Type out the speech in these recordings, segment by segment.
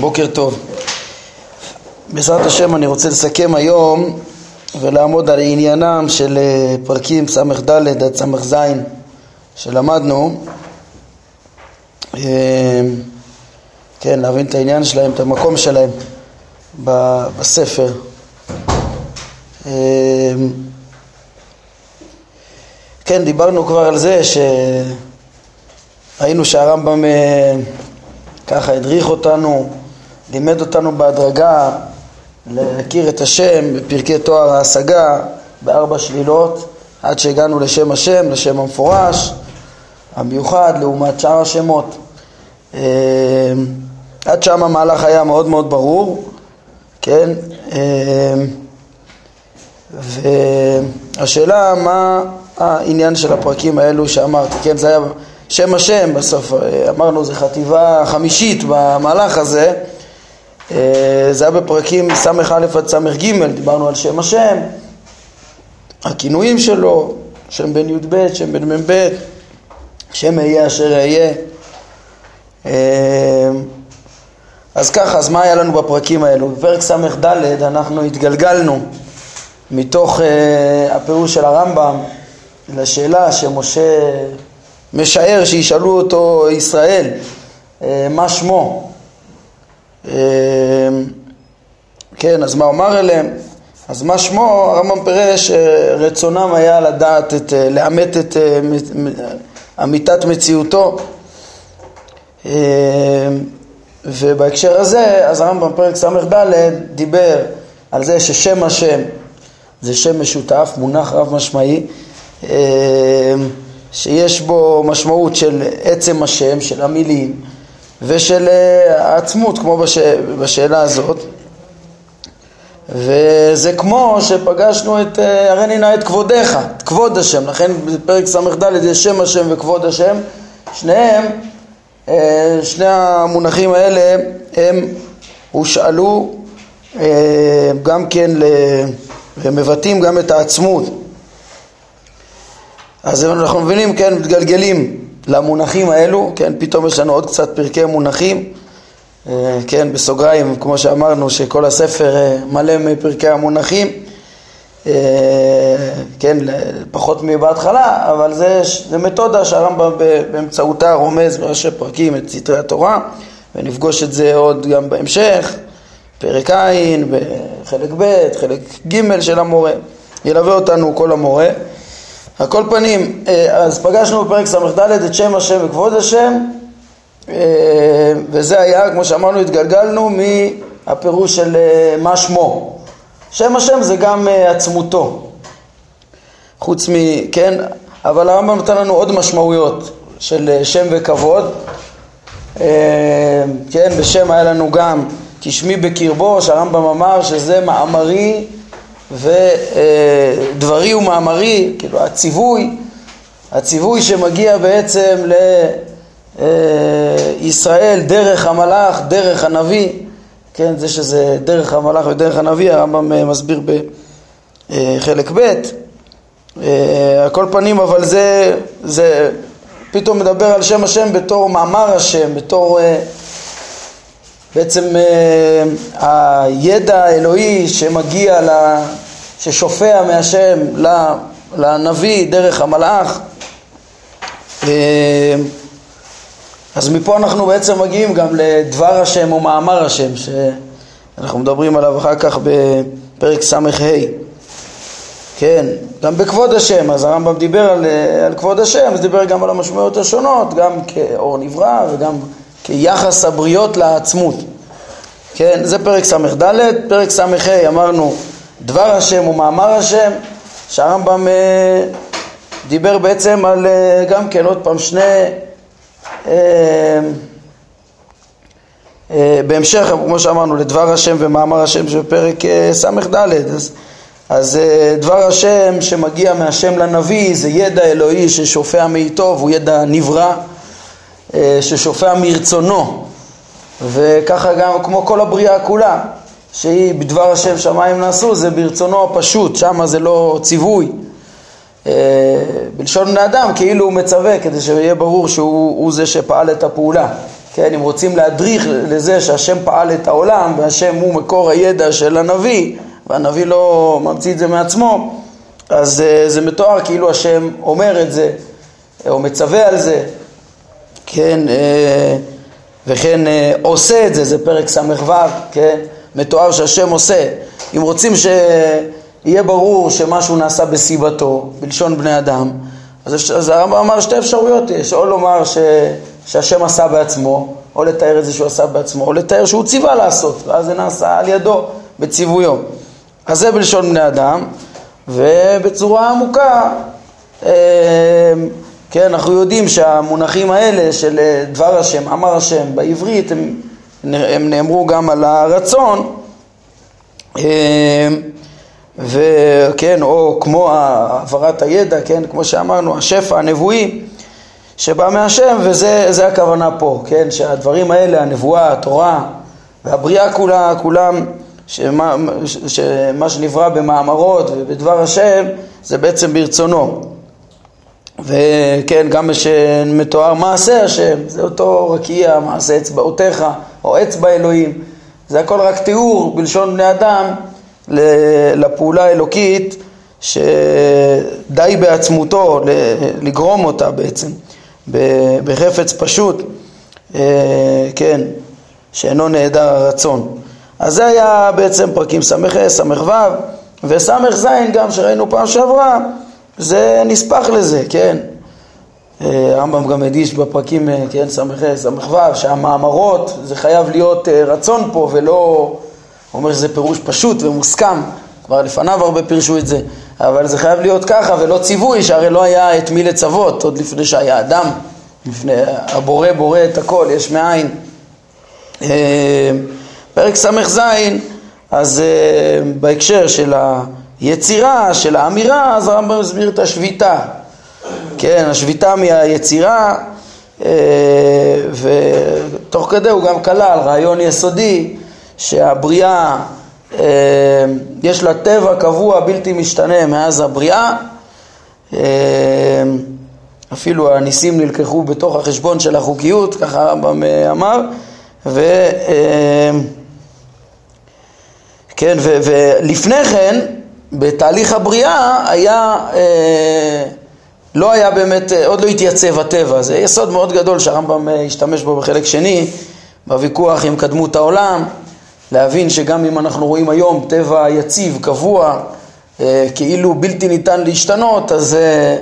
בוקר טוב. בעזרת השם אני רוצה לסכם היום ולעמוד על עניינם של אה, פרקים ס"ד עד ס"ז שלמדנו. אה, כן, להבין את העניין שלהם, את המקום שלהם בספר. אה, כן, דיברנו כבר על זה שראינו שהרמב"ם ככה הדריך אותנו, לימד אותנו בהדרגה להכיר את השם בפרקי תואר ההשגה בארבע שלילות עד שהגענו לשם השם, לשם המפורש, המיוחד לעומת שאר השמות. אה, עד שם המהלך היה מאוד מאוד ברור, כן? אה, והשאלה מה העניין של הפרקים האלו שאמרתי, כן? זה היה שם השם בסוף, אה, אמרנו זה חטיבה חמישית במהלך הזה, זה היה בפרקים ס"א עד ס"ג, דיברנו על שם השם, הכינויים שלו, שם בן י"ב, שם בן מ"ב, שם אהיה אשר אהיה. אה, אז ככה, אז מה היה לנו בפרקים האלו? בפרק ס"ד אנחנו התגלגלנו מתוך הפירוש של הרמב"ם לשאלה שמשה משער שישאלו אותו ישראל, אה, מה שמו? אה, כן, אז מה אומר אליהם? אז מה שמו? הרמב"ם פירש רצונם היה לדעת, את, אה, לאמת את אמיתת מציאותו ובהקשר הזה, אז הרמב"ם פרק ס"ד דיבר על זה ששם השם זה שם משותף, מונח רב משמעי שיש בו משמעות של עצם השם, של המילים ושל אה, העצמות כמו בש... בשאלה הזאת. וזה כמו שפגשנו את אה, הריני נא את כבודיך, את כבוד השם, לכן בפרק ס"ד יש שם השם וכבוד השם, שניהם, אה, שני המונחים האלה הם הושאלו גם כן, ומבטאים גם את העצמות. אז אנחנו מבינים, כן, מתגלגלים למונחים האלו, כן, פתאום יש לנו עוד קצת פרקי מונחים, אה, כן, בסוגריים, כמו שאמרנו, שכל הספר אה, מלא מפרקי המונחים, אה, כן, פחות מבהתחלה, אבל זה, זה מתודה שהרמב"ם באמצעותה רומז בראשי פרקים את סתרי התורה, ונפגוש את זה עוד גם בהמשך, פרק ע', בחלק ב', חלק ג' של המורה, ילווה אותנו כל המורה. על כל פנים, אה, אז פגשנו בפרק ס"ד את שם השם וכבוד השם אה, וזה היה, כמו שאמרנו, התגלגלנו מהפירוש של אה, מה שמו. שם השם זה גם עצמותו. חוץ מ... כן? אבל הרמב"ם נותן לנו עוד משמעויות של שם וכבוד. כן, בשם היה לנו גם כשמי בקרבו, שהרמב"ם אמר שזה מאמרי ודברי ומאמרי, כאילו הציווי, הציווי שמגיע בעצם לישראל דרך המלאך, דרך הנביא, כן, זה שזה דרך המלאך ודרך הנביא, הרמב"ם מסביר בחלק ב', על כל פנים, אבל זה, זה פתאום מדבר על שם השם בתור מאמר השם, בתור בעצם אה, הידע האלוהי שמגיע, ששופע מהשם לנביא דרך המלאך אה, אז מפה אנחנו בעצם מגיעים גם לדבר השם או מאמר השם שאנחנו מדברים עליו אחר כך בפרק ס"ה. כן, גם בכבוד השם, אז הרמב"ם דיבר על, על כבוד השם, אז דיבר גם על המשמעויות השונות, גם כאור נברא וגם כיחס הבריות לעצמות. כן, זה פרק ס"ד, פרק ס"ה אמרנו דבר השם ומאמר השם, שהרמב"ם אה, דיבר בעצם על אה, גם כן עוד פעם שני אה, בהמשך, כמו שאמרנו, לדבר השם ומאמר השם שבפרק ס"ד, אז, אז דבר השם שמגיע מהשם לנביא זה ידע אלוהי ששופע מאיתו והוא ידע נברא ששופע מרצונו וככה גם כמו כל הבריאה כולה שהיא בדבר השם שמיים נעשו זה ברצונו הפשוט, שם זה לא ציווי. אה, בלשון בני אדם כאילו הוא מצווה כדי שיהיה ברור שהוא זה שפעל את הפעולה. כן, אם רוצים להדריך לזה שהשם פעל את העולם והשם הוא מקור הידע של הנביא והנביא לא ממציא את זה מעצמו, אז uh, זה מתואר כאילו השם אומר את זה או מצווה על זה, כן, uh, וכן uh, עושה את זה, זה פרק ס"ו, כן, מתואר שהשם עושה. אם רוצים שיהיה ברור שמשהו נעשה בסיבתו, בלשון בני אדם, אז, אז הרמב"ם אמר שתי אפשרויות יש, או לומר ש, שהשם עשה בעצמו, או לתאר את זה שהוא עשה בעצמו, או לתאר שהוא ציווה לעשות, ואז זה נעשה על ידו, בציוויו. אז זה בלשון בני אדם, ובצורה עמוקה, אה, כן, אנחנו יודעים שהמונחים האלה של אה, דבר השם, אמר השם, בעברית, הם, הם נאמרו גם על הרצון, אה, וכן, או כמו העברת הידע, כן, כמו שאמרנו, השפע הנבואי שבא מהשם, וזה הכוונה פה, כן, שהדברים האלה, הנבואה, התורה והבריאה כולה, כולם, שמה, שמה שנברא במאמרות ובדבר השם, זה בעצם ברצונו. וכן, גם שמתואר מעשה השם, זה אותו רקיע, מעשה אצבעותיך, או אצבע אלוהים, זה הכל רק תיאור בלשון בני אדם לפעולה האלוקית שדי בעצמותו לגרום אותה בעצם בחפץ פשוט, אה, כן, שאינו נעדר הרצון. אז זה היה בעצם פרקים ס"ה, ס"ו וס"ז גם שראינו פעם שעברה, זה נספח לזה, כן. אה, הרמב"ם גם הדגיש בפרקים, אה, כן, ס"ה, ס"ו, שהמאמרות זה חייב להיות רצון פה ולא הוא אומר שזה פירוש פשוט ומוסכם, כבר לפניו הרבה פירשו את זה, אבל זה חייב להיות ככה ולא ציווי, שהרי לא היה את מי לצוות, עוד לפני שהיה אדם, לפני הבורא בורא את הכל, יש מאין. אה, פרק ס"ז, אז אה, בהקשר של היצירה, של האמירה, אז הרמב"ם מסביר את השביתה. כן, השביתה מהיצירה, אה, ותוך כדי הוא גם כלל רעיון יסודי שהבריאה אה, יש לה טבע קבוע בלתי משתנה מאז הבריאה אה, אפילו הניסים נלקחו בתוך החשבון של החוקיות, ככה הרמב"ם אמר ו... כן, ולפני כן, בתהליך הבריאה היה, אה, לא היה באמת, עוד לא התייצב הטבע, זה יסוד מאוד גדול שהרמב"ם השתמש בו בחלק שני, בוויכוח עם קדמות העולם, להבין שגם אם אנחנו רואים היום טבע יציב, קבוע, אה, כאילו בלתי ניתן להשתנות, אז אה,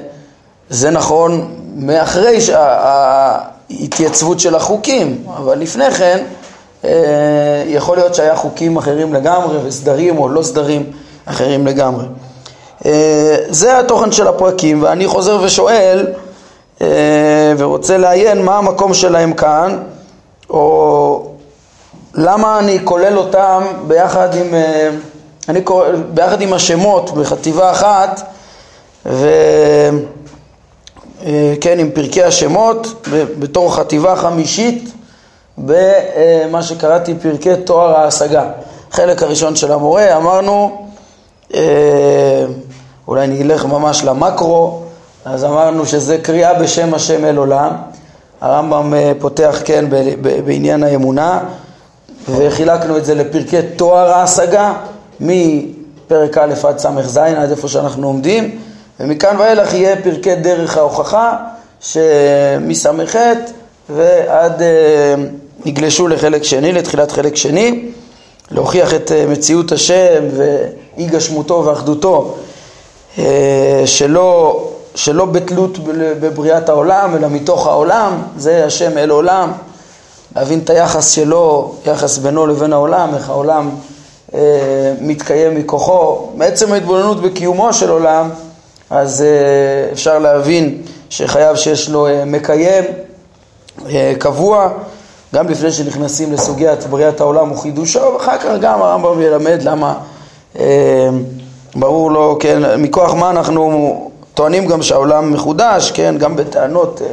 זה נכון מאחרי ההתייצבות של החוקים, אבל לפני כן אה, יכול להיות שהיה חוקים אחרים לגמרי וסדרים או לא סדרים אחרים לגמרי. זה התוכן של הפרקים, ואני חוזר ושואל ורוצה לעיין מה המקום שלהם כאן, או למה אני כולל אותם ביחד עם, אה, אני כולל, ביחד עם השמות בחטיבה אחת וכן אה, עם פרקי השמות בתור חטיבה חמישית במה שקראתי פרקי תואר ההשגה. חלק הראשון של המורה אמרנו, אה, אולי נלך ממש למקרו, אז אמרנו שזה קריאה בשם השם אל עולם. הרמב"ם פותח כן בעניין האמונה, וחילקנו את זה לפרקי תואר ההשגה, מפרק א' עד ס"ז, עד איפה שאנחנו עומדים, ומכאן ואילך יהיה פרקי דרך ההוכחה, שמס"ח ועד אה, יגלשו לחלק שני, לתחילת חלק שני, להוכיח את אה, מציאות השם ואי גשמותו ואחדותו, אה, שלא, שלא בתלות בבריאת העולם, אלא מתוך העולם, זה השם אל עולם. להבין את היחס שלו, יחס בינו לבין העולם, איך העולם אה, מתקיים מכוחו. מעצם ההתבוננות בקיומו של עולם, אז אה, אפשר להבין שחייב שיש לו מקיים קבוע, גם לפני שנכנסים לסוגיית בריאת העולם וחידושו, ואחר כך גם הרמב"ם ילמד למה ברור לו, כן, מכוח מה אנחנו טוענים גם שהעולם מחודש, כן, גם בטענות אה,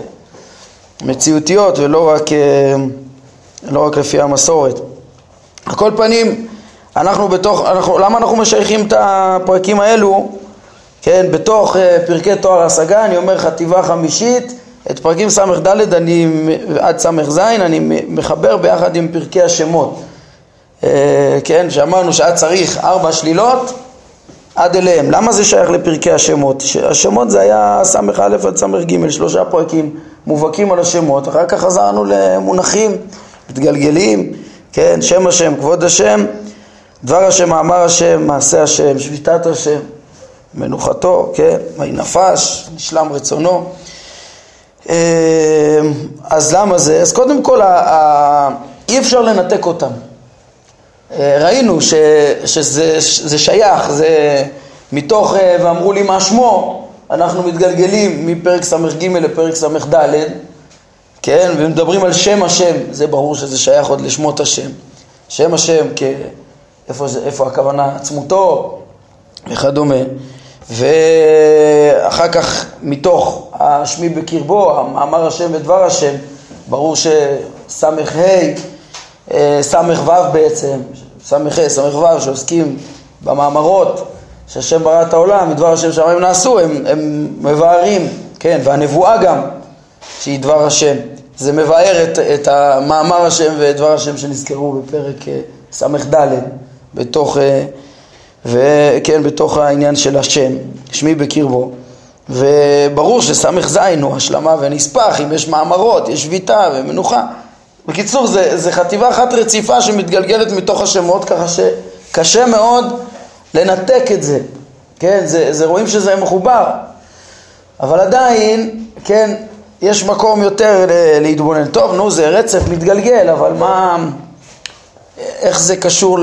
מציאותיות ולא רק... אה, לא רק לפי המסורת. על כל פנים, אנחנו בתוך, אנחנו, למה אנחנו משייכים את הפרקים האלו, כן, בתוך uh, פרקי תואר השגה, אני אומר חטיבה חמישית, את פרקים ס"ד עד ס"ז אני מחבר ביחד עם פרקי השמות. אה, כן, שאמרנו שהיה צריך ארבע שלילות עד אליהם. למה זה שייך לפרקי השמות? השמות זה היה ס"א עד ס"ג, שלושה פרקים מובהקים על השמות, אחר כך חזרנו למונחים מתגלגלים, כן, שם השם, כבוד השם, דבר השם, מאמר השם, מעשה השם, שביתת השם, מנוחתו, כן, מי נפש, נשלם רצונו. אה, אז למה זה? אז קודם כל, אי אפשר לנתק אותם. אה, ראינו ש, שזה שייך, זה מתוך, אה, ואמרו לי מה שמו, אנחנו מתגלגלים מפרק ס"ג לפרק ס"ד, כן, ומדברים על שם השם, זה ברור שזה שייך עוד לשמות השם. שם השם, כ... איפה, זה, איפה הכוונה עצמותו וכדומה. ואחר כך מתוך השמי בקרבו, אמר השם ודבר השם, ברור שס"ה, אה, ס"ו בעצם, ס"ה, ס"ו, שעוסקים במאמרות שהשם ברא את העולם, מדבר השם שמיים נעשו, הם, הם מבארים, כן, והנבואה גם, שהיא דבר השם. זה מבאר את, את המאמר השם ודבר השם שנזכרו בפרק אה, ס"ד, בתוך, אה, וכן, בתוך העניין של השם, שמי בקרבו. וברור שס"ז הוא השלמה ונספח, אם יש מאמרות, יש שביתה ומנוחה. בקיצור, זה, זה חטיבה אחת רציפה שמתגלגלת מתוך השמות, ככה שקשה מאוד לנתק את זה, כן, זה, זה רואים שזה מחובר, אבל עדיין, כן, יש מקום יותר להתבונן. טוב, נו, זה רצף מתגלגל, אבל מה, איך זה קשור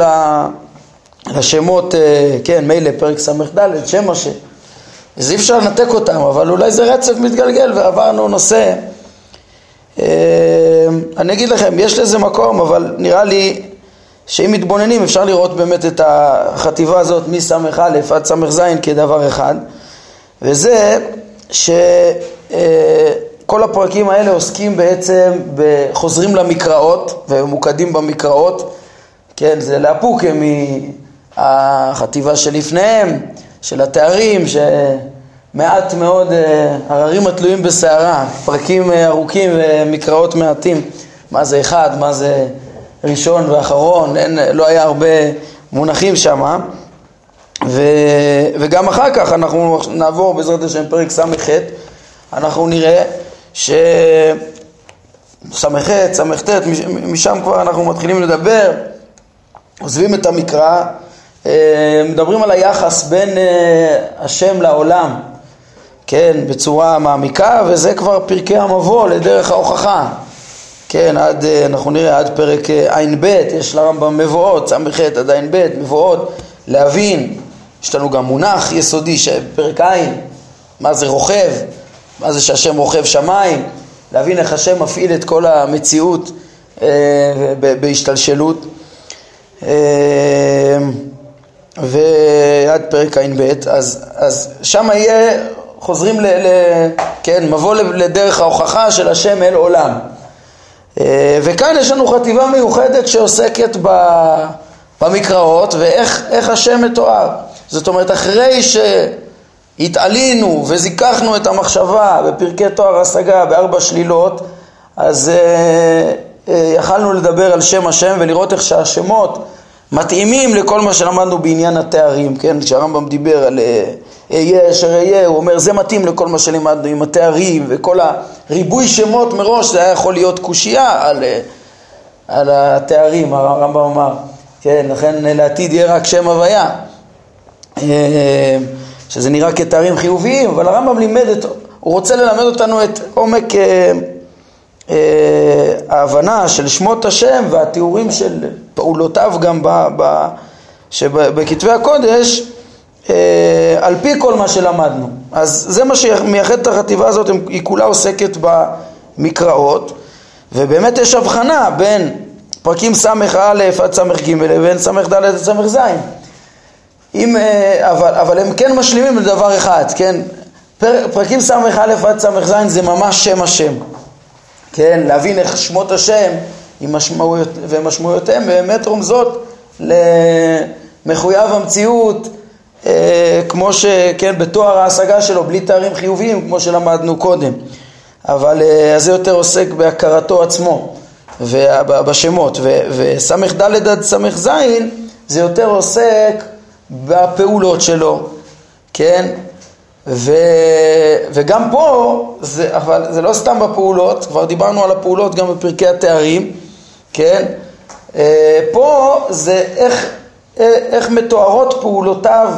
לשמות, אה, כן, מילא פרק ס"ד, שם השם. אז אי אפשר לנתק אותם, אבל אולי זה רצף מתגלגל ועברנו נושא. אה, אני אגיד לכם, יש לזה מקום, אבל נראה לי שאם מתבוננים אפשר לראות באמת את החטיבה הזאת מס"א עד ס"ז כדבר אחד, וזה שכל הפרקים האלה עוסקים בעצם בחוזרים למקראות וממוקדים במקראות, כן, זה לאפוק מהחטיבה שלפניהם, של התארים, שמעט מאוד אה, הררים התלויים בסערה, פרקים אה, ארוכים ומקראות מעטים, מה זה אחד, מה זה ראשון ואחרון, אין, לא היה הרבה מונחים שם, וגם אחר כך אנחנו נעבור בעזרת השם פרק ס"ח, אנחנו נראה ש... ס"ח, ס"ט, משם כבר אנחנו מתחילים לדבר, עוזבים את המקרא, אה, מדברים על היחס בין השם לעולם, כן, בצורה מעמיקה, וזה כבר פרקי המבוא לדרך ההוכחה. כן, עד, אה, אנחנו נראה עד פרק אה, ע"ב, יש לרמב"ם מבואות, ס"ח עד ע"ב, מבואות, להבין, יש לנו גם מונח יסודי, פרק ע', מה זה רוכב, מה זה שהשם רוכב שמיים, להבין איך השם מפעיל את כל המציאות אה, בהשתלשלות. אה, ועד פרק ע"ב, אז, אז שם יהיה, חוזרים ל, ל... כן, מבוא לדרך ההוכחה של השם אל עולם. אה, וכאן יש לנו חטיבה מיוחדת שעוסקת במקראות ואיך השם מתואר. זאת אומרת, אחרי שהתעלינו וזיככנו את המחשבה בפרקי תואר השגה בארבע שלילות, אז אה, אה, יכלנו לדבר על שם השם ולראות איך שהשמות מתאימים לכל מה שלמדנו בעניין התארים, כן? כשהרמב"ם דיבר על אהיה אשר אהיה, הוא אומר זה מתאים לכל מה שלימדנו עם התארים וכל הריבוי שמות מראש, זה היה יכול להיות קושייה על, על התארים, הרמב"ם אמר, כן, לכן לעתיד יהיה רק שם הוויה, אה, שזה נראה כתארים חיוביים, אבל הרמב"ם לימד את, הוא רוצה ללמד אותנו את עומק אה, אה, ההבנה של שמות השם והתיאורים של פעולותיו גם ב, ב, שבכתבי הקודש. אה, על פי כל מה שלמדנו. אז זה מה שמייחד את החטיבה הזאת, היא כולה עוסקת במקראות, ובאמת יש הבחנה בין פרקים ס"א עד ס"ג לבין ס"ד עד ס"ז. אם, אה, אבל, אבל הם כן משלימים לדבר אחד, כן? פר, פרקים ס"א עד ס"ז זה ממש שם השם, כן? להבין איך שמות השם משמעויות, ומשמעויותיהם באמת רומזות למחויב המציאות, אה, כמו שכן בתואר ההשגה שלו בלי תארים חיוביים כמו שלמדנו קודם אבל אה, זה יותר עוסק בהכרתו עצמו ובשמות, וס"ד עד ס"ז זה יותר עוסק בפעולות שלו, כן? ו, וגם פה, זה, אבל זה לא סתם בפעולות, כבר דיברנו על הפעולות גם בפרקי התארים, כן? אה, פה זה איך, איך מתוארות פעולותיו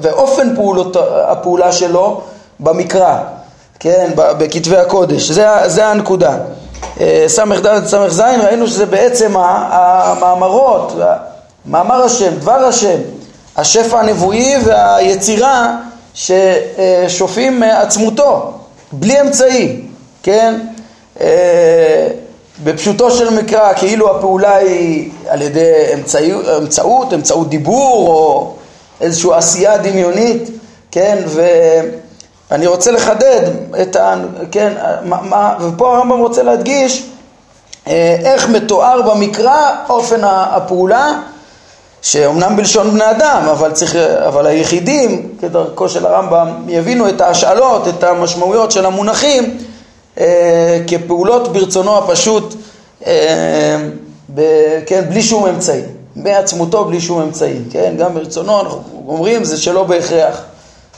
ואופן פעולות, הפעולה שלו במקרא, כן? בכתבי הקודש, זה, זה הנקודה. אה, ס"ד ס"ז ראינו שזה בעצם המאמרות, מאמר השם, דבר השם, השפע הנבואי והיצירה ששופעים מעצמותו, בלי אמצעי, כן? בפשוטו של מקרא, כאילו הפעולה היא על ידי אמצעי, אמצעות, אמצעות דיבור או איזושהי עשייה דמיונית, כן? ואני רוצה לחדד את ה... כן? מה, ופה הרמב"ם רוצה להדגיש אה, איך מתואר במקרא אופן הפעולה שאומנם בלשון בני אדם, אבל, צריך, אבל היחידים, כדרכו של הרמב"ם, יבינו את ההשאלות, את המשמעויות של המונחים אה, כפעולות ברצונו הפשוט, אה, ב, כן, בלי שום אמצעי, מעצמותו בלי שום אמצעי, כן, גם ברצונו, אנחנו אומרים, זה שלא בהכרח,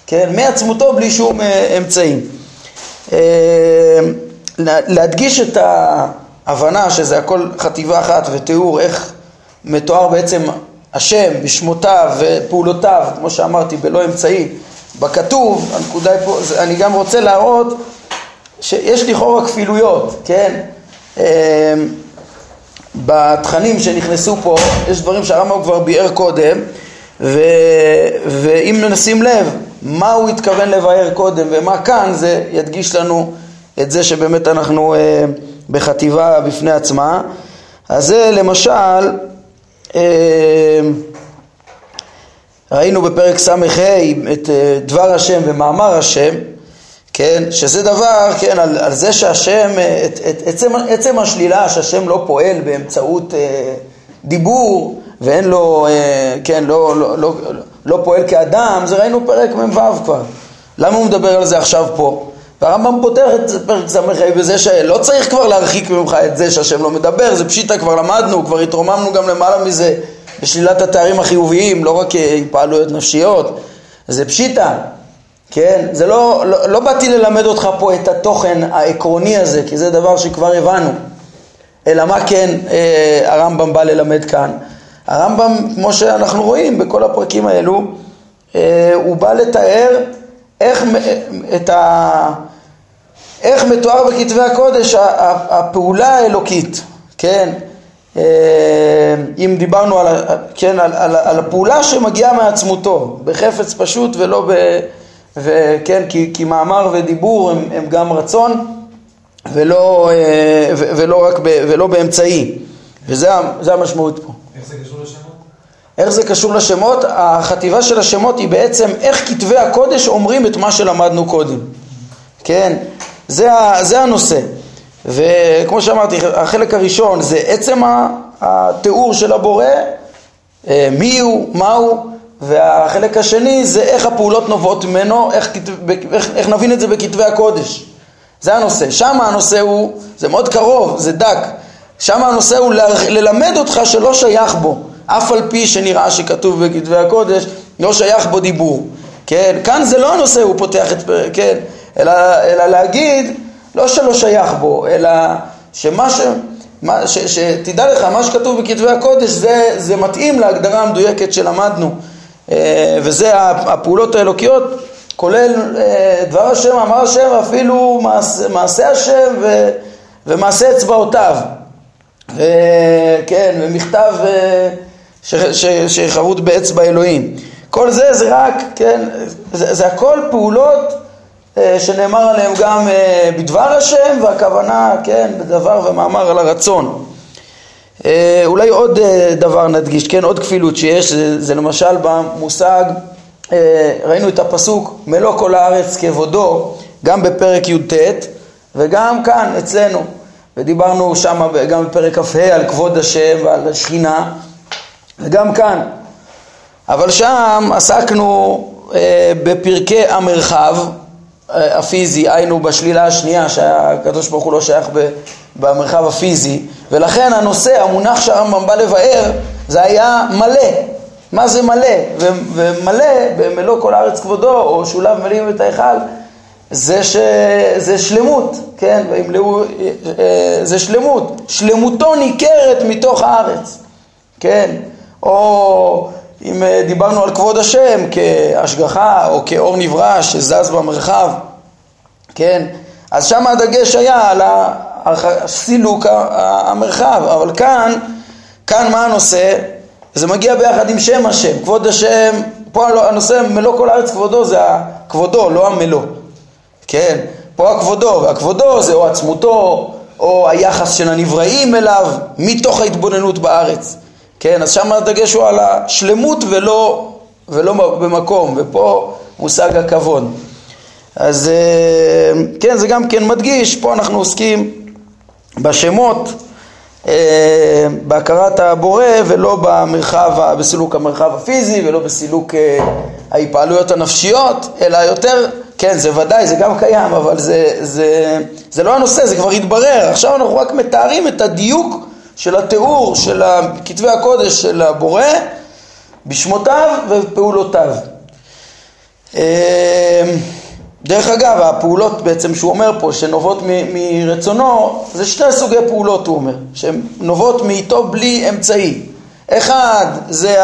כן, מעצמותו בלי שום אה, אמצעי. אה, להדגיש את ההבנה שזה הכל חטיבה אחת ותיאור איך מתואר בעצם השם בשמותיו ופעולותיו, כמו שאמרתי, בלא אמצעי, בכתוב, הנקודה היא פה, אני גם רוצה להראות שיש לכאורה כפילויות, כן? אמ, בתכנים שנכנסו פה, יש דברים שהרמב"ם כבר ביאר קודם, ו... ואם נשים לב מה הוא התכוון לבאר קודם ומה כאן, זה ידגיש לנו את זה שבאמת אנחנו אה, בחטיבה בפני עצמה. אז זה למשל אמ, ראינו בפרק ס"ה את אה, דבר השם ומאמר השם, כן, שזה דבר, כן, על, על זה שהשם, אה, את, את, עצם, עצם השלילה שהשם לא פועל באמצעות אה, דיבור ואין לו, אה, כן, לא, לא, לא, לא פועל כאדם, זה ראינו פרק מ"ו כבר. למה הוא מדבר על זה עכשיו פה? והרמב"ם פותח את פרק ס"ה בזה שלא צריך כבר להרחיק ממך את זה שהשם לא מדבר, זה פשיטה, כבר למדנו, כבר התרוממנו גם למעלה מזה בשלילת התארים החיוביים, לא רק התפעלויות נפשיות, זה פשיטה, כן? זה לא, לא, לא באתי ללמד אותך פה את התוכן העקרוני הזה, כי זה דבר שכבר הבנו, אלא מה כן אה, הרמב"ם בא ללמד כאן? הרמב"ם, כמו שאנחנו רואים בכל הפרקים האלו, אה, הוא בא לתאר איך, את ה, איך מתואר בכתבי הקודש הפעולה האלוקית, כן? אה, אם דיברנו על, כן, על, על, על הפעולה שמגיעה מעצמותו, בחפץ פשוט ולא ב... וכן, כי, כי מאמר ודיבור הם, הם גם רצון ולא, אה, ולא, רק ב, ולא באמצעי, וזה המשמעות פה. איך זה קשור לשמות? איך זה קשור לשמות? החטיבה של השמות היא בעצם איך כתבי הקודש אומרים את מה שלמדנו קודם. כן? זה, זה הנושא. וכמו שאמרתי, החלק הראשון זה עצם התיאור של הבורא, אה, מי הוא, מה הוא, והחלק השני זה איך הפעולות נובעות ממנו, איך, איך, איך נבין את זה בכתבי הקודש. זה הנושא. שם הנושא הוא, זה מאוד קרוב, זה דק. שם הנושא הוא ללמד אותך שלא שייך בו. אף על פי שנראה שכתוב בכתבי הקודש, לא שייך בו דיבור. כן, כאן זה לא הנושא, הוא פותח את, כן, אלא, אלא להגיד, לא שלא שייך בו, אלא שמה ש... מה, ש, שתדע לך, מה שכתוב בכתבי הקודש זה, זה מתאים להגדרה המדויקת שלמדנו וזה הפעולות האלוקיות כולל אה, דבר השם, אמר השם, אפילו מעשה, מעשה השם ו, ומעשה אצבעותיו וכן, ומכתב אה, שחרוט באצבע אלוהים. כל זה זה רק, כן, זה, זה הכל פעולות אה, שנאמר עליהם גם אה, בדבר השם והכוונה, כן, בדבר ומאמר על הרצון. אה, אולי עוד דבר נדגיש, כן, עוד כפילות שיש, זה, זה למשל במושג, ראינו את הפסוק מלוא כל הארץ כבודו, גם בפרק י"ט וגם כאן אצלנו, ודיברנו שם גם בפרק כ"ה על כבוד השם ועל השכינה, וגם כאן. אבל שם עסקנו אה, בפרקי המרחב, הפיזי, היינו בשלילה השנייה שהקדוש ברוך הוא לא שייך במרחב הפיזי ולכן הנושא, המונח שהרמב"ם בא לבאר זה היה מלא מה זה מלא? ומלא במלוא כל הארץ כבודו או שולב מלאים את ההיכל זה, ש... זה שלמות, כן? וימלאו... זה שלמות, שלמותו ניכרת מתוך הארץ, כן? או אם דיברנו על כבוד השם כהשגחה או כאור נברא שזז במרחב, כן? אז שם הדגש היה על סילוק המרחב, אבל כאן, כאן מה הנושא? זה מגיע ביחד עם שם השם, כבוד השם, פה הנושא מלוא כל הארץ כבודו זה הכבודו, לא המלוא, כן? פה הכבודו, והכבודו זה או עצמותו או היחס של הנבראים אליו מתוך ההתבוננות בארץ, כן? אז שם הדגש הוא על השלמות ולא, ולא במקום, ופה מושג הכבוד. אז אה, כן, זה גם כן מדגיש, פה אנחנו עוסקים בשמות, אה, בהכרת הבורא ולא במרחב, בסילוק המרחב הפיזי ולא בסילוק אה, ההתפעלויות הנפשיות, אלא יותר, כן, זה ודאי, זה גם קיים, אבל זה, זה, זה לא הנושא, זה כבר התברר. עכשיו אנחנו רק מתארים את הדיוק של התיאור של כתבי הקודש של הבורא בשמותיו ובפעולותיו. דרך אגב, הפעולות בעצם שהוא אומר פה, שנובעות מ- מרצונו, זה שתי סוגי פעולות הוא אומר, שהן נובעות מאיתו בלי אמצעי. אחד זה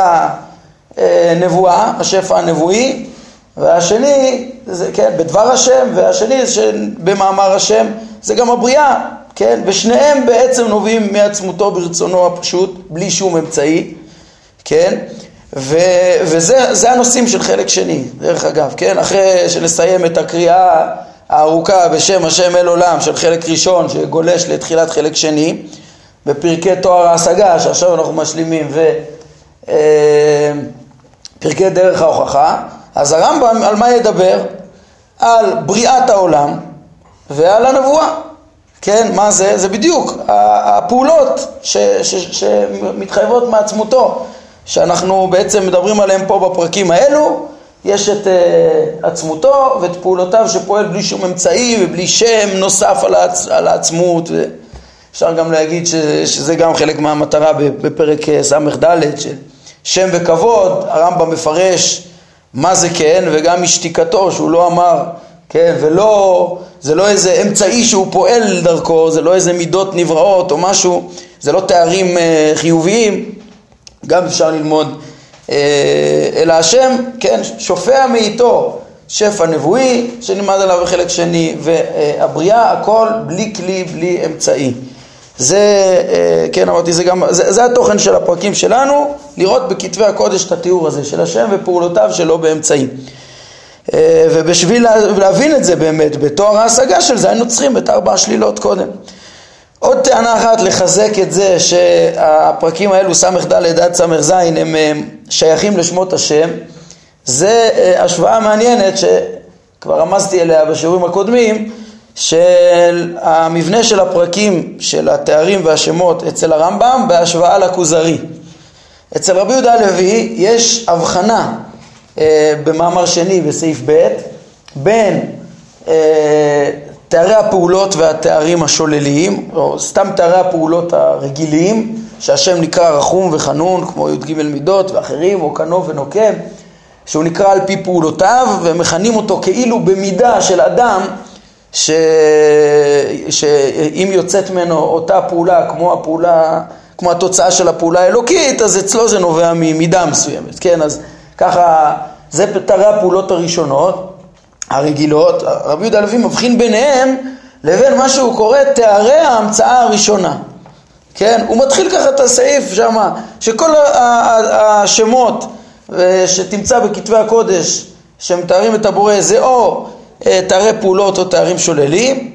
הנבואה, השפע הנבואי, והשני, זה, כן, בדבר השם, והשני זה במאמר השם, זה גם הבריאה, כן, ושניהם בעצם נובעים מעצמותו ברצונו הפשוט, בלי שום אמצעי, כן, ו, וזה הנושאים של חלק שני, דרך אגב, כן? אחרי שנסיים את הקריאה הארוכה בשם השם אל עולם של חלק ראשון שגולש לתחילת חלק שני, בפרקי תואר ההשגה שעכשיו אנחנו משלימים ופרקי אה, דרך ההוכחה, אז הרמב"ם על מה ידבר? על בריאת העולם ועל הנבואה. כן, מה זה? זה בדיוק הפעולות שמתחייבות מעצמותו. שאנחנו בעצם מדברים עליהם פה בפרקים האלו, יש את uh, עצמותו ואת פעולותיו שפועל בלי שום אמצעי ובלי שם נוסף על, העצ... על העצמות ואפשר גם להגיד ש... שזה גם חלק מהמטרה בפרק אה, ס"ד שם וכבוד, הרמב"ם מפרש מה זה כן וגם משתיקתו שהוא לא אמר כן ולא, זה לא איזה אמצעי שהוא פועל דרכו, זה לא איזה מידות נבראות או משהו, זה לא תארים uh, חיוביים גם אפשר ללמוד אה, אלא השם, כן, שופע מאיתו שפע נבואי שנלמד עליו בחלק שני והבריאה הכל בלי כלי, בלי אמצעי. זה, אה, כן אמרתי, זה גם, זה, זה התוכן של הפרקים שלנו, לראות בכתבי הקודש את התיאור הזה של השם ופעולותיו שלו באמצעי. אה, ובשביל להבין את זה באמת, בתואר ההשגה של זה היינו צריכים את ארבע השלילות קודם. עוד טענה אחת לחזק את זה שהפרקים האלו ס"ד עד ס"ז הם שייכים לשמות השם זה אה, השוואה מעניינת שכבר רמזתי אליה בשיעורים הקודמים של המבנה של הפרקים של התארים והשמות אצל הרמב"ם בהשוואה לכוזרי. אצל רבי יהודה הלוי יש הבחנה במאמר שני בסעיף ב' בין אה, תארי הפעולות והתארים השולליים, או סתם תארי הפעולות הרגילים, שהשם נקרא רחום וחנון, כמו י"ג מידות ואחרים, או קנו ונוקם, שהוא נקרא על פי פעולותיו, ומכנים אותו כאילו במידה של אדם, ש... שאם יוצאת ממנו אותה פעולה כמו הפעולה, כמו התוצאה של הפעולה האלוקית, אז אצלו זה נובע ממידה מסוימת, כן? אז ככה, זה תארי הפעולות הראשונות. הרגילות, רבי יהודה הלוי מבחין ביניהם לבין מה שהוא קורא תארי ההמצאה הראשונה. כן? הוא מתחיל ככה את הסעיף שמה, שכל השמות אה, שתמצא בכתבי הקודש שמתארים את הבורא זה או אה, תארי פעולות או תארים שוללים,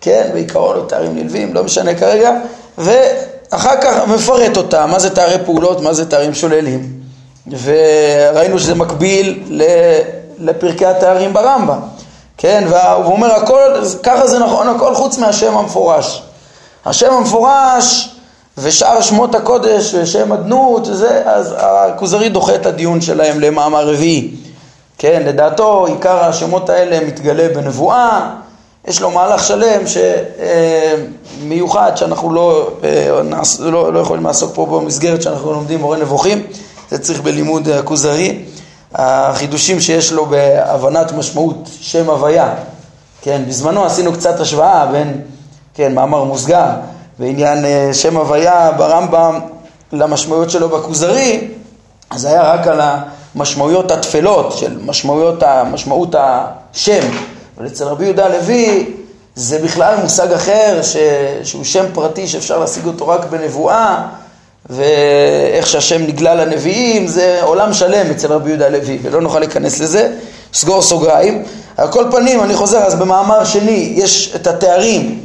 כן? בעיקרון או תארים נלווים, לא משנה כרגע, ואחר כך מפרט אותם, מה זה תארי פעולות, מה זה תארים שוללים. וראינו שזה מקביל. לפרקי התארים ברמב"ם, כן, והוא אומר הכל, ככה זה נכון הכל חוץ מהשם המפורש. השם המפורש ושאר שמות הקודש ושם אדנות, זה, אז הכוזרי דוחה את הדיון שלהם למאמר רביעי, כן, לדעתו עיקר השמות האלה מתגלה בנבואה, יש לו מהלך שלם שמיוחד שאנחנו לא, לא, לא יכולים לעסוק פה במסגרת שאנחנו לומדים מורה נבוכים, זה צריך בלימוד הכוזרי. החידושים שיש לו בהבנת משמעות שם הוויה. כן, בזמנו עשינו קצת השוואה בין, כן, מאמר מוסגר, בעניין אה, שם הוויה ברמב"ם למשמעויות שלו בכוזרי, אז היה רק על המשמעויות התפלות של משמעויות, משמעות השם. אבל אצל רבי יהודה הלוי זה בכלל מושג אחר, ש... שהוא שם פרטי שאפשר להשיג אותו רק בנבואה, ואיך שהשם נגלה לנביאים, זה עולם שלם אצל רבי יהודה הלוי, ולא נוכל להיכנס לזה. סגור סוגריים. על כל פנים, אני חוזר, אז במאמר שני יש את התארים,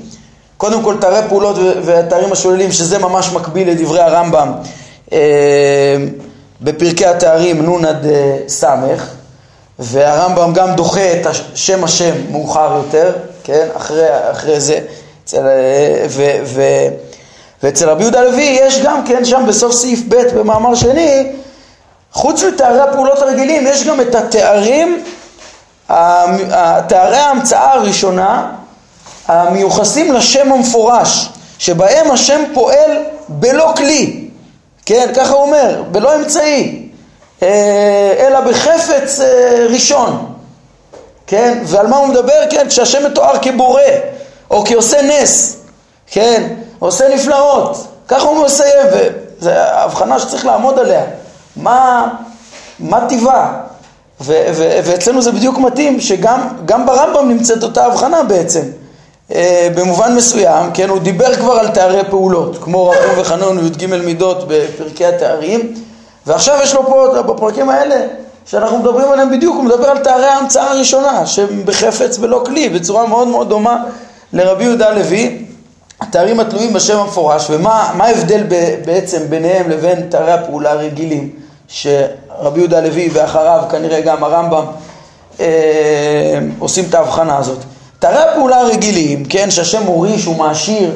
קודם כל תארי פעולות והתארים השוללים, שזה ממש מקביל לדברי הרמב"ם אה, בפרקי התארים נ' עד אה, ס', והרמב"ם גם דוחה את שם השם מאוחר יותר, כן, אחרי, אחרי זה, אצל, אה, ו, ו, ואצל רבי יהודה לוי יש גם כן שם בסוף סעיף ב' במאמר שני, חוץ מתארי הפעולות הרגילים, יש גם את התארים, תארי ההמצאה הראשונה, המיוחסים לשם המפורש, שבהם השם פועל בלא כלי, כן, ככה הוא אומר, בלא אמצעי, אה, אלא בחפץ אה, ראשון, כן, ועל מה הוא מדבר? כן, כשהשם מתואר כבורא, או כעושה נס, כן, עושה נפלאות, ככה הוא מסיים, וזו הבחנה שצריך לעמוד עליה, מה, מה טיבה, ואצלנו זה בדיוק מתאים, שגם ברמב"ם נמצאת אותה הבחנה בעצם, אה, במובן מסוים, כן, הוא דיבר כבר על תארי פעולות, כמו רחום וחנון וי"ג מידות בפרקי התארים, ועכשיו יש לו פה, בפרקים האלה, שאנחנו מדברים עליהם בדיוק, הוא מדבר על תארי ההמצאה הראשונה, שהם בחפץ בלא כלי, בצורה מאוד מאוד דומה לרבי יהודה הלוי, התארים התלויים בשם המפורש, ומה ההבדל בעצם ביניהם לבין תארי הפעולה הרגילים, שרבי יהודה הלוי ואחריו כנראה גם הרמב"ם אה, עושים את ההבחנה הזאת. תארי הפעולה הרגילים, כן, שהשם מוריש ומעשיר,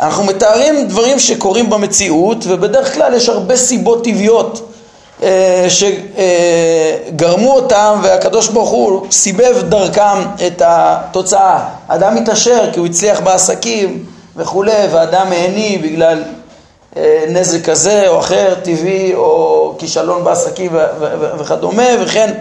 אנחנו מתארים דברים שקורים במציאות, ובדרך כלל יש הרבה סיבות טבעיות אה, שגרמו אותם, והקדוש ברוך הוא סיבב דרכם את התוצאה. אדם מתעשר כי הוא הצליח בעסקים וכולי, ואדם העני בגלל אה, נזק כזה או אחר, טבעי, או כישלון בעסקים וכדומה, וכן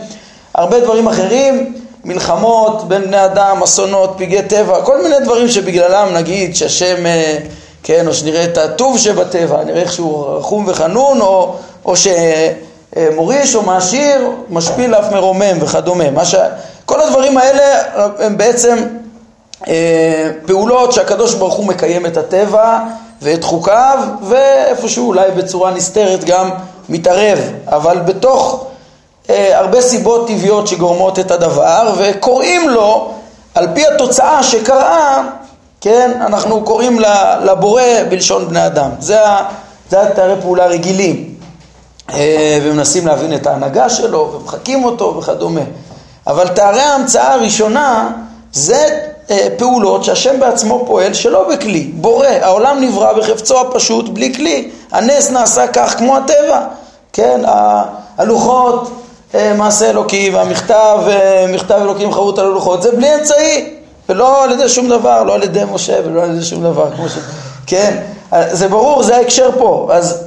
הרבה דברים אחרים. מלחמות בין בני אדם, אסונות, פגעי טבע, כל מיני דברים שבגללם נגיד שהשם, אה, כן, או שנראה את הטוב שבטבע, נראה איך שהוא רחום וחנון, או, או שמוריש או מעשיר, משפיל אף מרומם וכדומה. ש... כל הדברים האלה הם בעצם פעולות שהקדוש ברוך הוא מקיים את הטבע ואת חוקיו, ואיפשהו אולי בצורה נסתרת גם מתערב, אבל בתוך אה, הרבה סיבות טבעיות שגורמות את הדבר, וקוראים לו, על פי התוצאה שקרה, כן, אנחנו קוראים לבורא בלשון בני אדם. זה, זה התארי פעולה רגילים, אה, ומנסים להבין את ההנהגה שלו, ומחקים אותו וכדומה. אבל תארי ההמצאה הראשונה זה אה, פעולות שהשם בעצמו פועל שלא בכלי, בורא, העולם נברא בחפצו הפשוט בלי כלי, הנס נעשה כך כמו הטבע, כן, הלוחות אה, מעשה אלוקי והמכתב, אה, מכתב אלוקים חרוט על הלוחות, זה בלי אמצעי, ולא על ידי שום דבר, לא על ידי משה ולא על ידי שום דבר, כמו ש... כן, זה ברור, זה ההקשר פה. אז,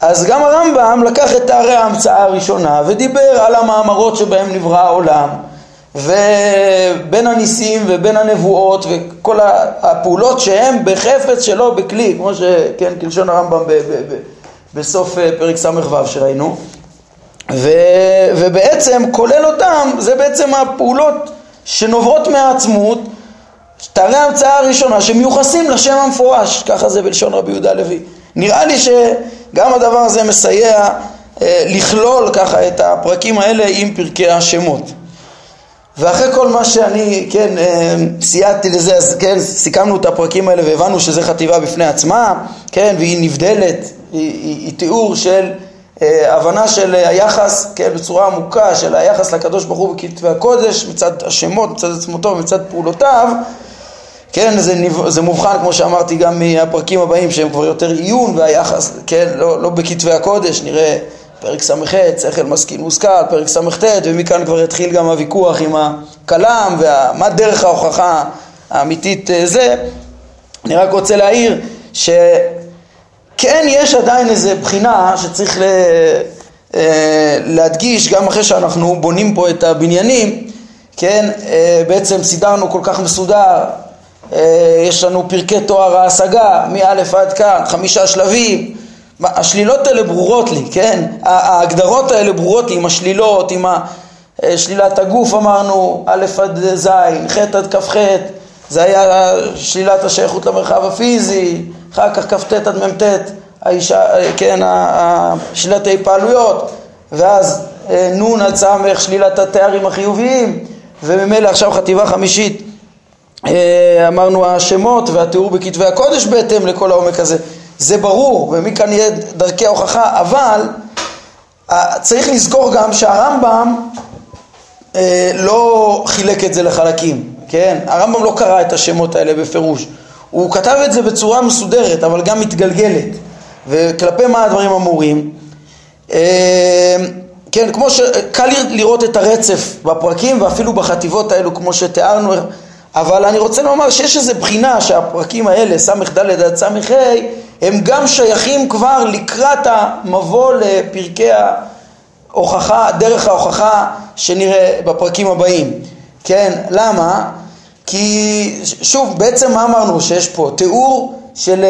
אז גם הרמב"ם לקח את תארי ההמצאה הראשונה ודיבר על המאמרות שבהם נברא העולם, ובין הניסים ובין הנבואות וכל הפעולות שהם בחפץ שלו בכלי, כמו שכן, כלשון הרמב"ם ב, ב, ב, בסוף אה, פרק ס"ו שראינו. ו, ובעצם כולל אותם, זה בעצם הפעולות שנובעות מהעצמות, תארי ההמצאה הראשונה שמיוחסים לשם המפורש, ככה זה בלשון רבי יהודה הלוי. נראה לי שגם הדבר הזה מסייע אה, לכלול ככה את הפרקים האלה עם פרקי השמות. ואחרי כל מה שאני, כן, אה, סייעתי לזה, אז כן, סיכמנו את הפרקים האלה והבנו שזה חטיבה בפני עצמה, כן, והיא נבדלת, היא, היא, היא תיאור של אה, הבנה של היחס, כן, בצורה עמוקה של היחס לקדוש ברוך הוא בכתבי הקודש, מצד השמות, מצד עצמותו, מצד פעולותיו, כן, זה, זה מובחן כמו שאמרתי גם מהפרקים הבאים שהם כבר יותר עיון והיחס, כן, לא, לא בכתבי הקודש, נראה פרק ס"ח, שכל משכיל מושכל, פרק ס"ט, ומכאן כבר יתחיל גם הוויכוח עם הכלם, ומה דרך ההוכחה האמיתית אה, זה. אני רק רוצה להעיר שכן יש עדיין איזו בחינה שצריך ל... אה, להדגיש, גם אחרי שאנחנו בונים פה את הבניינים, כן, אה, בעצם סידרנו כל כך מסודר, יש לנו פרקי תואר ההשגה, מא' עד כאן, חמישה שלבים, השלילות האלה ברורות לי, כן? ההגדרות האלה ברורות לי עם השלילות, עם שלילת הגוף אמרנו, א' עד ז', ח' עד כ"ח, זה היה שלילת השייכות למרחב הפיזי, אחר כך כ"ט עד מ"ט, האישה, כן, שלילת ההתפעלויות, ואז אה, נ' עד ס', שלילת התארים החיוביים, וממילא עכשיו חטיבה חמישית, אה, אמרנו השמות והתיאור בכתבי הקודש בהתאם לכל העומק הזה. זה ברור, ומכאן יהיה דרכי ההוכחה, אבל אה, צריך לזכור גם שהרמב"ם אה, לא חילק את זה לחלקים, כן? הרמב"ם לא קרא את השמות האלה בפירוש. הוא כתב את זה בצורה מסודרת, אבל גם מתגלגלת. וכלפי מה הדברים אמורים? אה, כן, כמו שקל לראות את הרצף בפרקים ואפילו בחטיבות האלו, כמו שתיארנו, אבל אני רוצה לומר שיש איזו בחינה שהפרקים האלה, ס"ד עד ס"ה, הם גם שייכים כבר לקראת המבוא לפרקי ההוכחה, דרך ההוכחה שנראה בפרקים הבאים. כן, למה? כי שוב, בעצם מה אמרנו? שיש פה תיאור של אה,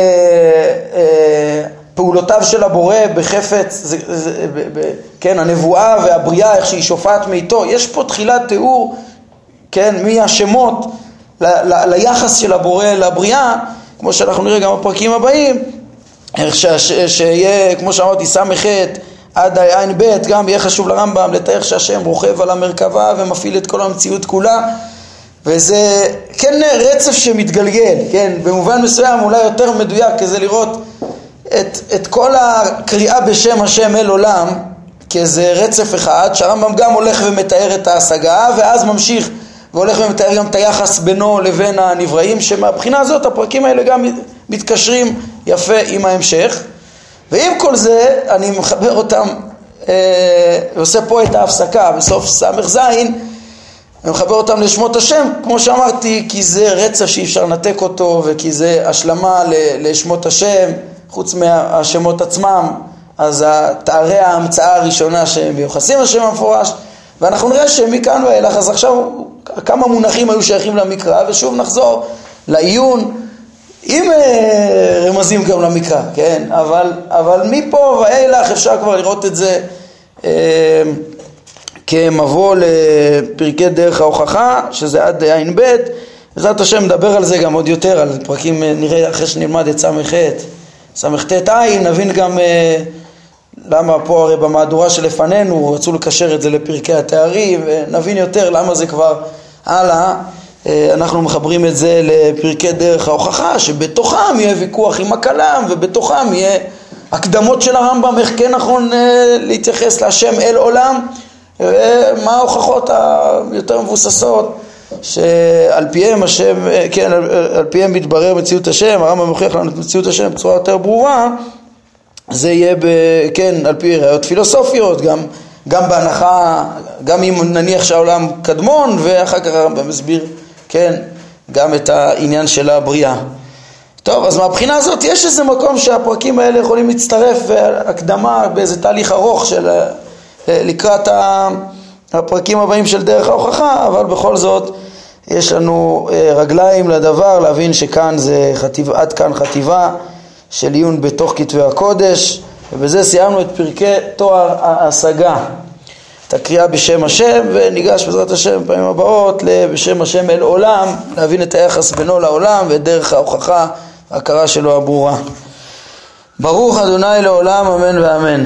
אה, פעולותיו של הבורא בחפץ, זה, זה, ב, ב, כן, הנבואה והבריאה, איך שהיא שופעת מאיתו, יש פה תחילת תיאור, כן, מהשמות ל, ל, ליחס של הבורא לבריאה, כמו שאנחנו נראה גם בפרקים הבאים, איך שיהיה, כמו שאמרתי, ס"ח עד ע"ב, גם יהיה חשוב לרמב"ם לתאר שהשם רוכב על המרכבה ומפעיל את כל המציאות כולה וזה כן רצף שמתגלגל, כן, במובן מסוים אולי יותר מדויק כזה לראות את, את כל הקריאה בשם השם אל עולם כאיזה רצף אחד, שהרמב"ם גם הולך ומתאר את ההשגה ואז ממשיך והולך ומתאר גם את היחס בינו לבין הנבראים, שמבחינה הזאת הפרקים האלה גם מתקשרים יפה עם ההמשך. ועם כל זה אני מחבר אותם, אה, ועושה פה את ההפסקה בסוף ס"ז, אני מחבר אותם לשמות השם, כמו שאמרתי, כי זה רצף שאי אפשר לנתק אותו, וכי זה השלמה לשמות השם, חוץ מהשמות עצמם, אז תארי ההמצאה הראשונה שהם מיוחסים לשם המפורש, ואנחנו נראה שמכאן ואילך, אז עכשיו כמה מונחים היו שייכים למקרא, ושוב נחזור לעיון עם אה, רמזים גם למקרא, כן? אבל, אבל מפה ואילך אפשר כבר לראות את זה אה, כמבוא לפרקי דרך ההוכחה, שזה עד ע"ב. בעזרת השם נדבר על זה גם עוד יותר, על פרקים, אה, נראה אחרי שנלמד את ס"ח, ס"ט עין, נבין גם אה, למה פה הרי במהדורה שלפנינו רצו לקשר את זה לפרקי התארים, ונבין יותר למה זה כבר הלאה. אה, אנחנו מחברים את זה לפרקי דרך ההוכחה, שבתוכם יהיה ויכוח עם הכלם, ובתוכם יהיה הקדמות של הרמב"ם, איך כן נכון אה, להתייחס להשם אל עולם, מה ההוכחות היותר מבוססות, שעל פיהם השם, אה, כן, על, על פיהם מתברר מציאות השם, הרמב"ם מוכיח לנו את מציאות השם בצורה יותר ברורה, זה יהיה, ב, כן, על פי ראיות פילוסופיות, גם, גם בהנחה, גם אם נניח שהעולם קדמון, ואחר כך הרמב"ם מסביר כן, גם את העניין של הבריאה. טוב, אז מהבחינה הזאת יש איזה מקום שהפרקים האלה יכולים להצטרף והקדמה באיזה תהליך ארוך של אה, לקראת הפרקים הבאים של דרך ההוכחה, אבל בכל זאת יש לנו אה, רגליים לדבר, להבין שכאן זה חטיב, עד כאן חטיבה של עיון בתוך כתבי הקודש, ובזה סיימנו את פרקי תואר ההשגה. את הקריאה בשם השם וניגש בעזרת השם בפעמים הבאות בשם השם אל עולם להבין את היחס בינו לעולם ואת דרך ההוכחה ההכרה שלו הברורה. ברוך אדוני לעולם אמן ואמן